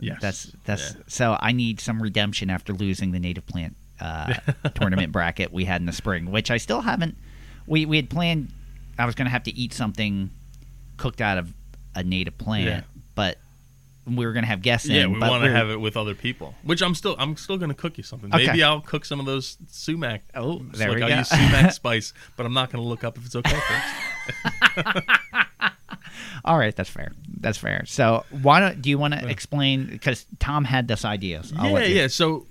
yes, That's that's Yeah. so I need some redemption after losing the native plant uh, tournament bracket we had in the spring, which I still haven't. We we had planned. I was going to have to eat something cooked out of a native plant, Yeah. We were going to have guests Yeah, in. we want to have it with other people. Which I'm still, I'm still going to cook you something. Okay. Maybe I'll cook some of those sumac. Oh, there like we I'll go. use sumac spice, but I'm not going to look up if it's okay. All right, that's fair. That's fair. So why don't do you want to explain? Because Tom had this idea. So yeah, yeah. So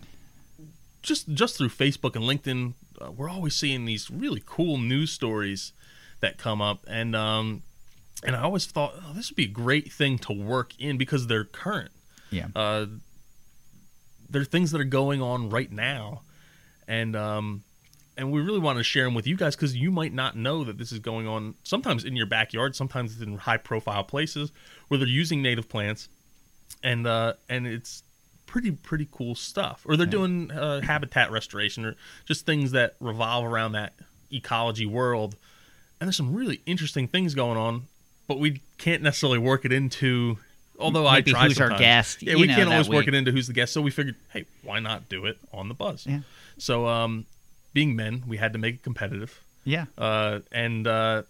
just just through Facebook and LinkedIn, uh, we're always seeing these really cool news stories that come up, and um, and I always thought oh, this would be a great thing to work in because they're current. Yeah. Uh, there are things that are going on right now, and um, and we really want to share them with you guys because you might not know that this is going on. Sometimes in your backyard, sometimes it's in high profile places where they're using native plants, and uh, and it's pretty pretty cool stuff. Or they're doing uh, habitat restoration or just things that revolve around that ecology world. And there's some really interesting things going on, but we can't necessarily work it into. Although Maybe I try who's our guest, Yeah, we know, can't always work it into who's the guest. So we figured, hey, why not do it on the buzz? Yeah. So, um, being men, we had to make it competitive. Yeah. Uh, and uh,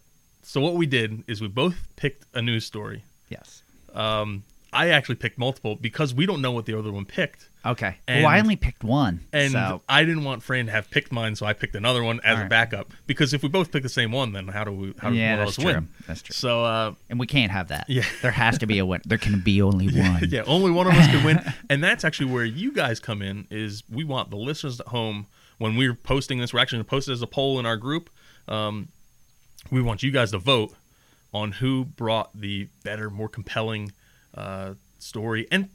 so what we did is we both picked a news story. Yes. Um, I actually picked multiple because we don't know what the other one picked. Okay. And- well, I only picked one. And so I didn't want Fran to have picked mine, so I picked another one as All a backup. Because if we both pick the same one, then how do we? How Yeah, do one of that's true. win? That's true. So uh, and we can't have that. Yeah. There has to be a win. There can be only one. yeah, only one of us can win, and that's actually where you guys come in. Is we want the listeners at home when we're posting this, we're actually going to post it as a poll in our group. Um, we want you guys to vote on who brought the better, more compelling uh, story, and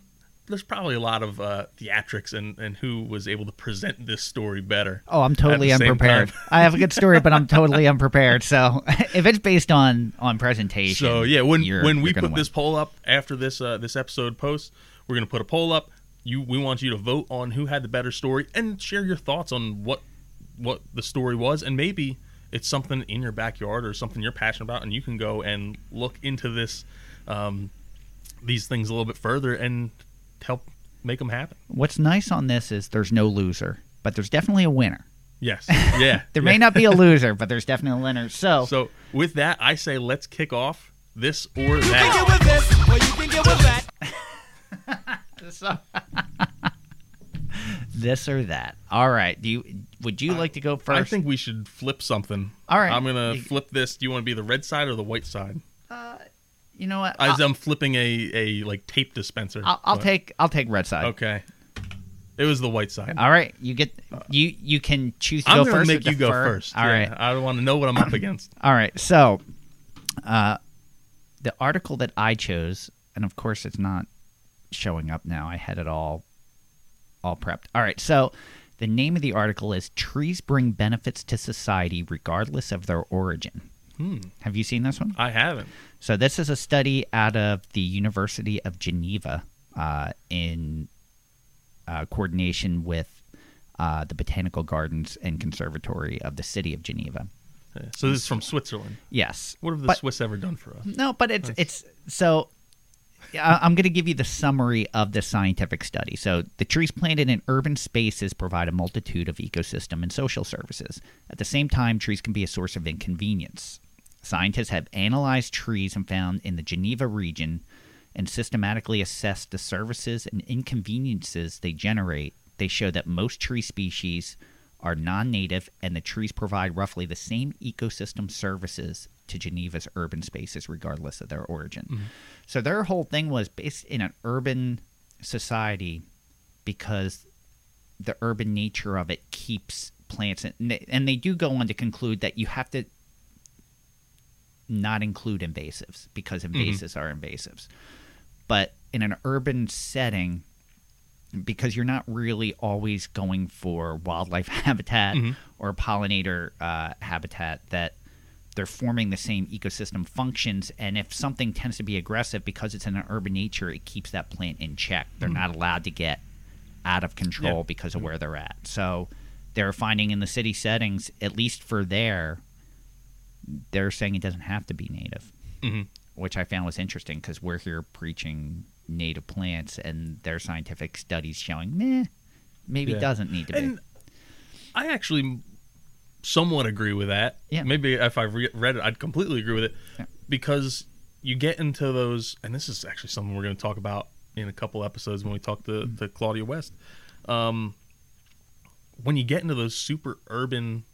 there's probably a lot of uh, theatrics and and who was able to present this story better. Oh, I'm totally at the same unprepared. I have a good story, but I'm totally unprepared. So if it's based on on presentation, So yeah, when you're- when you're we gonna put win. this poll up after this uh, this episode post, we're gonna put a poll up. You we want you to vote on who had the better story and share your thoughts on what what the story was, and maybe it's something in your backyard or something you're passionate about, and you can go and look into this um, these things a little bit further and help make them happen. What's nice on this is there's no loser, but there's definitely a winner. Yes, yeah. There yeah. may not be a loser, but there's definitely a winner. So, So with that, I say let's kick off this or You can that. get with this, or you can get with that. so- this or that. All right. Do you would you like to go first? I think we should flip something. All right. I'm gonna You- flip this. Do you want to be the red side or the white side? Uh, you know what? As I'll, I'm flipping a, a like tape dispenser. I'll, I'll take I'll take red side. Okay. It was the white side. All right. You get you you can choose to I'm go gonna first. make you go first. All Yeah, right. I want to know what I'm up against. All right. So, uh, the article that I chose, and of course it's not showing up now. I had it all all prepped. All right. So, the name of the article is "Trees Bring Benefits to Society Regardless of Their Origin." Hmm. Have you seen this one? I haven't. So this is a study out of the University of Geneva uh, in uh, coordination with uh, the Botanical Gardens and Conservatory of the City of Geneva. Yeah. So this is from Switzerland. Yes. What have the But- Swiss ever done for us? No, but it's it's so. I- I'm going to give you the summary of the scientific study. So, the trees planted in urban spaces provide a multitude of ecosystem and social services. At the same time, trees can be a source of inconvenience. Scientists have analyzed trees and found in the Geneva region and systematically assessed the services and inconveniences they generate. They show that most tree species are non native, and the trees provide roughly the same ecosystem services to Geneva's urban spaces, regardless of their origin. Mm-hmm. So, their whole thing was based in an urban society because the urban nature of it keeps plants, and they, and they do go on to conclude that you have to not include invasives because mm-hmm. invasives are invasives. But in an urban setting, because you're not really always going for wildlife habitat mm-hmm. or pollinator uh, habitat, that they're forming the same ecosystem functions. And if something tends to be aggressive because it's in an urban nature, it keeps that plant in check. They're mm-hmm. not allowed to get out of control Yeah. because of where they're at. So they're finding in the city settings, at least for there, they're saying it doesn't have to be native, Mhm. which I found was interesting because we're here preaching native plants, and their scientific studies showing, meh, maybe Yeah. it doesn't need to be. I actually somewhat agree with that. Yeah. Maybe if I re- read it, I'd completely agree with it Yeah. because you get into those, and this is actually something we're going to talk about in a couple episodes when we talk to, Mm-hmm. to Claudia West. Um, when you get into those super urban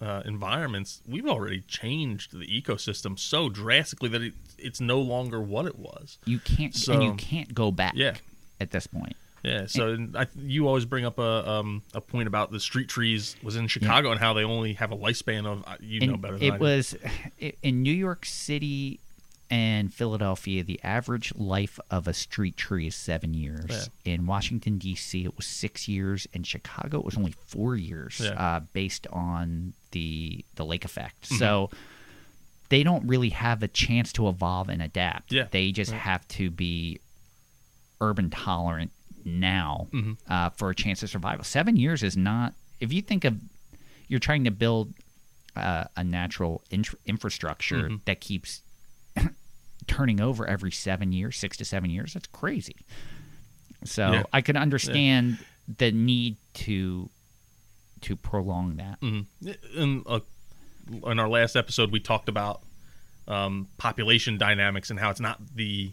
uh, environments, we've already changed the ecosystem so drastically that it, it's no longer what it was. you can't, So- and you can't go back. Yeah. At this point, Yeah, so I, you always bring up a um, a point about the street trees was in Chicago and how they only have a lifespan of uh, you know better than it was in New York City and Philadelphia. The average life of a street tree is seven years. In Washington D.C., it was six years. In Chicago, it was only four years, Yeah. uh, based on the the lake effect. Mm-hmm. So they don't really have a chance to evolve and adapt. Yeah. They just have to be urban tolerant now Mm-hmm. uh, for a chance of survival. Seven years is not. If you think of, you're trying to build uh, a natural int- infrastructure Mm-hmm. that keeps turning over every seven years, six to seven years. That's crazy. So Yeah. I can understand the need to to prolong that. Mm-hmm. in uh, in our last episode we talked about um, population dynamics and how it's not the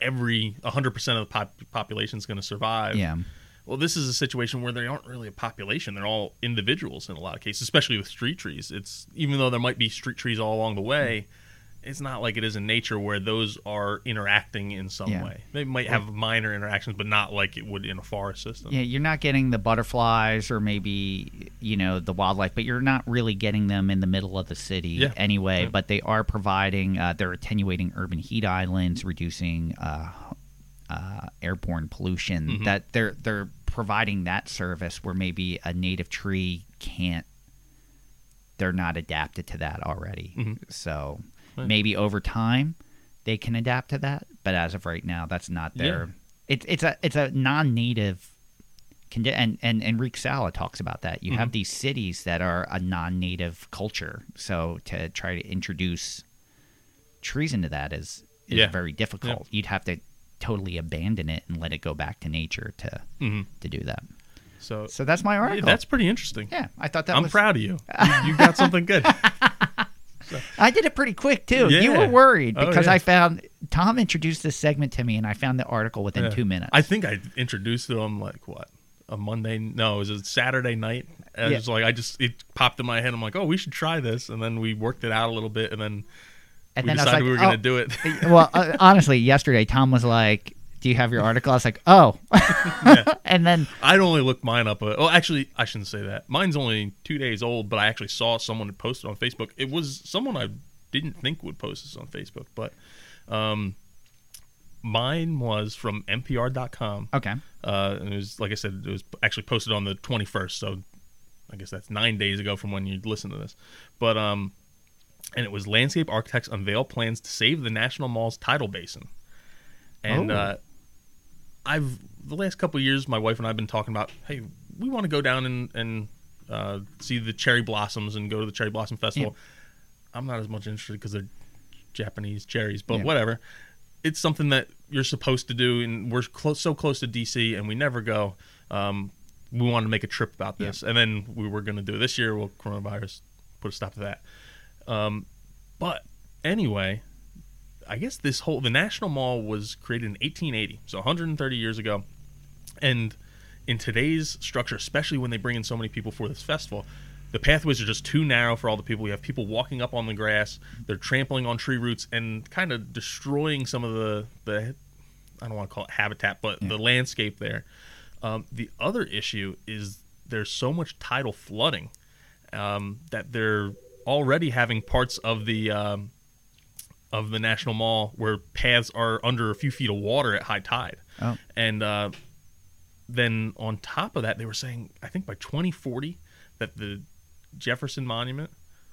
every 100% of the pop- population is going to survive. Yeah. Well, this is a situation where they aren't really a population; they're all individuals in a lot of cases, especially with street trees. It's even though there might be street trees all along the way, it's not like it is in nature where those are interacting in some Yeah. way. They might have minor interactions, but not like it would in a forest system. Yeah, you're not getting the butterflies or maybe you know the wildlife, but you're not really getting them in the middle of the city Yeah. anyway. Yeah. But they are providing, uh, they're attenuating urban heat islands, reducing uh, uh, airborne pollution. Mm-hmm. That they're they're providing that service where maybe a native tree can't. They're not adapted to that already, Mm-hmm. so maybe over time they can adapt to that. But as of right now, that's not their. Yeah. It's it's a it's a non-native condi- and and Enrique Sala talks about that. You Mm-hmm. have these cities that are a non-native culture, so to try to introduce trees into that is is Yeah. very difficult. You'd have to totally abandon it and let it go back to nature to Mhm. to do that. So, So that's my yeah, article. that's pretty interesting. yeah, I thought that was I'm was. proud of you. You- you got something good. I did it pretty quick too. You were worried Oh, because yeah. I found Tom introduced this segment to me, and I found the article within Yeah. two minutes. I think I introduced to him like what a Monday. No, is it was a Saturday night. And Yeah. It's like I just it popped in my head. I'm like, oh, we should try this, and then we worked it out a little bit, and then and we then I was decided like, we were oh. going to do it. well, uh, honestly, yesterday Tom was like, "Do you have your article?" I was like, "Oh," and then I'd only looked mine up. Uh, oh, actually, I shouldn't say that. Mine's only two days old, but I actually saw someone posted on Facebook. It was someone I didn't think would post this on Facebook, but um, mine was from NPR.com. okay, Uh, and it was like I said, it was actually posted on the 21st, so I guess that's nine days ago from when you listen to this. But um, and it was landscape architects unveil plans to save the National Mall's tidal basin. And Oh. uh, I've the last couple of years, my wife and I've been talking about, hey, we want to go down and and uh, see the cherry blossoms and go to the cherry blossom festival. I'm not as much interested because they're Japanese cherries, but Yeah. whatever. It's something that you're supposed to do, and we're close, so close to DC, and we never go. Um, we wanted to make a trip about this, and then we were going to do it this year. Well, coronavirus put a stop to that. Um, but anyway, I guess this whole the National Mall was created in 1880, so 130 years ago, and in today's structure, especially when they bring in so many people for this festival, the pathways are just too narrow for all the people. You have people walking up on the grass, they're trampling on tree roots and kind of destroying some of the the I don't want to call it habitat, but the landscape there. Um, the other issue is there's so much tidal flooding um, that they're already having parts of the um, of the National Mall where paths are under a few feet of water at high tide. Oh. And uh, then on top of that, they were saying I think by 2040 that the Jefferson Monument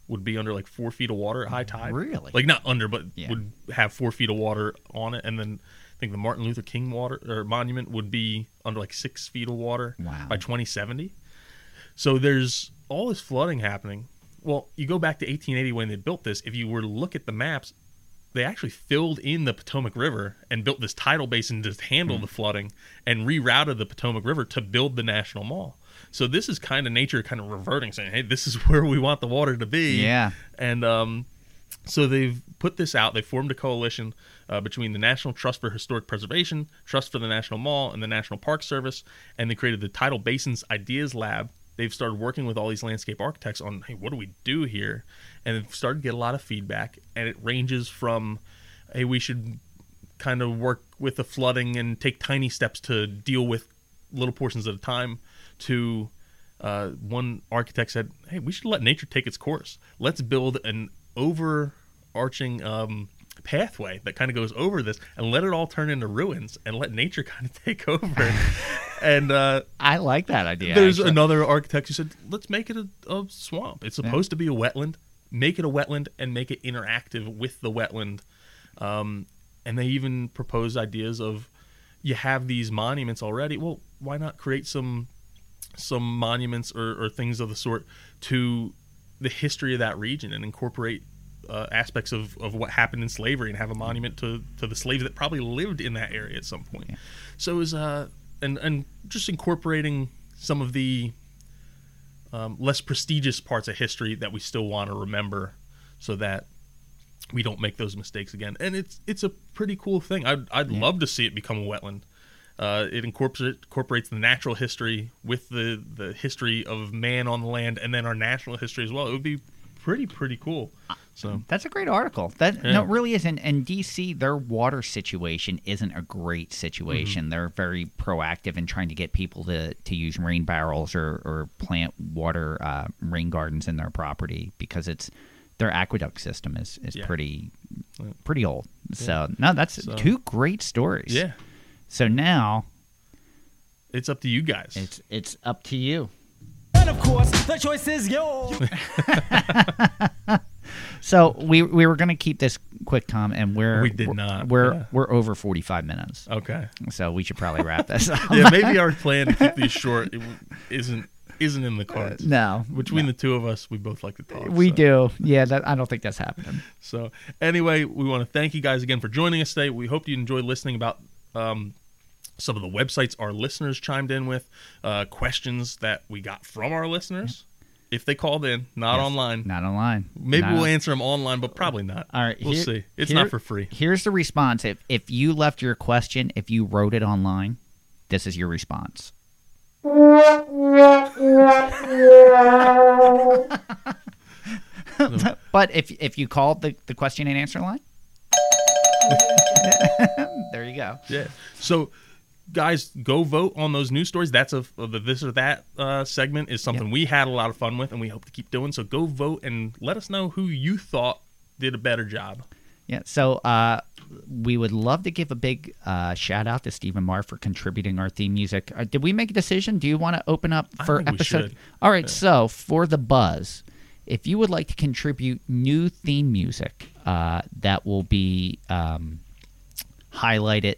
would be under like four feet of water at high tide. Really? Like not under, but Yeah. would have four feet of water on it, and then I think the Martin Luther King water or monument would be under like six feet of water Wow. by 2070. So there's all this flooding happening. Well, you go back to 1880 when they built this. If you were to look at the maps, they actually filled in the Potomac River and built this tidal basin to handle Hmm. the flooding and rerouted the Potomac River to build the National Mall. So this is kind of nature kind of reverting, saying, "Hey, this is where we want the water to be." Yeah. And um, so they've put this out. They formed a coalition uh, between the National Trust for Historic Preservation, Trust for the National Mall, and the National Park Service, and they created the Tidal Basins Ideas Lab. They've started working with all these landscape architects on, hey, what do we do here? And they've started to get a lot of feedback, and it ranges from, hey, we should kind of work with the flooding and take tiny steps to deal with little portions at a time. To uh, one architect said, "Hey, we should let nature take its course. Let's build an overarching um, pathway that kind of goes over this, and let it all turn into ruins, and let nature kind of take over." And uh, I like that idea. there's actually. another architect who said, "Let's make it a, a swamp. It's supposed to be a wetland. Make it a wetland and make it interactive with the wetland." Um, and they even proposed ideas of, you have these monuments already. Well, why not create some some monuments or, or things of the sort to the history of that region and incorporate uh, aspects of, of what happened in slavery and have a monument to, to the slaves that probably lived in that area at some point. So it was uh and and just incorporating some of the um, less prestigious parts of history that we still want to remember, so that we don't make those mistakes again. And it's it's a pretty cool thing. I'd I'd love to see it become a wetland. Uh, it incorporates incorporates the natural history with the the history of man on the land, and then our national history as well. It would be pretty pretty cool. So That's a great article. That Yeah. no, it really isn't. And DC, their water situation isn't a great situation. Mm-hmm. They're very proactive in trying to get people to, to use rain barrels or, or plant water uh, rain gardens in their property because it's their aqueduct system is, is Yeah. pretty pretty old. So no, that's So- two great stories. yeah, So now it's up to you guys. it's it's up to you. And of course, the choice is yours. So we we were going to keep this quick, Tom, and we're We did we're- not, We're yeah. we're over forty five minutes. okay. So we should probably wrap this up. Yeah, maybe our plan to keep these short isn't isn't in the cards. No, Between the two of us, we both like to talk. we so. do. Yeah, that, I don't think that's happening. So anyway, we want to thank you guys again for joining us today. We hope you enjoyed listening about um, some of the websites our listeners chimed in with, uh, questions that we got from our listeners. If they called in, not Yes. online. Not online. Maybe Not- we'll answer them online, but probably not. All right, we'll here- see. It's here- not for free. Here's the response. If if you left your question, if you wrote it online, this is your response. but if if you called the, the question and answer line, there you go. Yeah. So, guys, go vote on those news stories. That's a the this or that uh, segment is something we had a lot of fun with, and we hope to keep doing. So go vote and let us know who you thought did a better job. Yeah. So uh, we would love to give a big uh, shout out to Stephen Marr for contributing our theme music. Uh, did we make a decision? Do you want to open up for episode? should. All right. So for the buzz, if you would like to contribute new theme music uh, that will be um, highlighted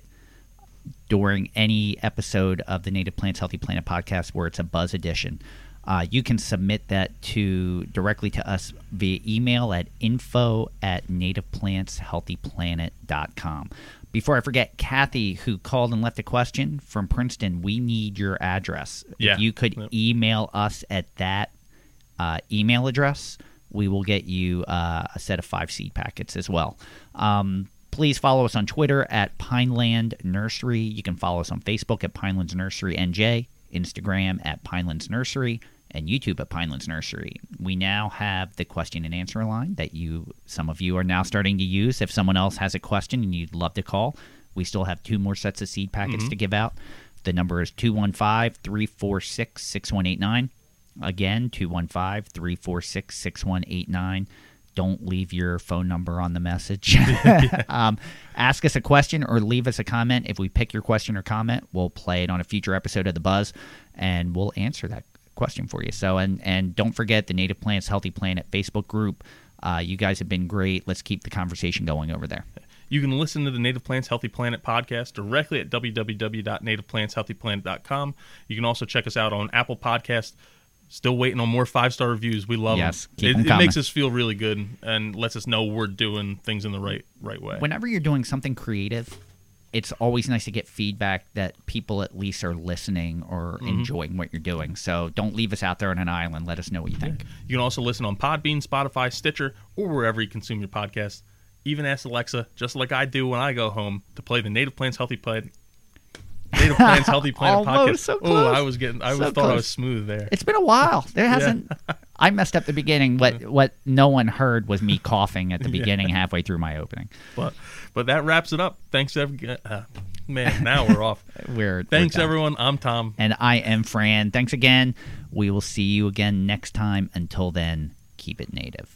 during any episode of the Native Plants Healthy Planet podcast where it's a buzz edition. Uh, you can submit that to directly to us via email at info at nativeplantshealthyplanet.com. Before I forget, Kathy, who called and left a question from Princeton, we need your address. Yeah. If you could Yep. email us at that uh, email address, we will get you uh, a set of five seed packets as well. Um, please follow us on Twitter at Pineland Nursery. You can follow us on Facebook at Pinelands Nursery NJ, Instagram at Pinelands Nursery, and YouTube at Pinelands Nursery. We now have the question and answer line that you, some of you, are now starting to use. If someone else has a question and you'd love to call, we still have two more sets of seed packets mm-hmm. to give out. The number is 215 346 6189. Again, 215 346 6189. Don't leave your phone number on the message. um, ask us a question or leave us a comment. If we pick your question or comment, we'll play it on a future episode of The Buzz and we'll answer that question for you. So, and, and don't forget the Native Plants Healthy Planet Facebook group. Uh, you guys have been great. Let's keep the conversation going over there. You can listen to the Native Plants Healthy Planet podcast directly at www.nativeplantshealthyplanet.com. You can also check us out on Apple Podcast. Still waiting on more five star reviews. We love Yes, them. It, them it makes us feel really good and lets us know we're doing things in the right right way. whenever you're doing something creative, it's always nice to get feedback that people at least are listening or Mm-hmm. enjoying what you're doing. So don't leave us out there on an island. Let us know what you think. You can also listen on Podbean, Spotify, Stitcher, or wherever you consume your podcast. Even ask Alexa, just like I do when I go home, to play the Native Plants Healthy Planet. Native Plants Healthy Planet Almost, podcast. so Oh. I was getting. I So was, thought I was smooth there. It's been a while. There hasn't. I messed up the beginning. What what no one heard was me coughing at the beginning halfway through my opening. But but that wraps it up. Thanks every, uh, Man, now we're off. We're Thanks, we're everyone. I'm Tom. And I am Fran. Thanks again. We will see you again next time. Until then, keep it native.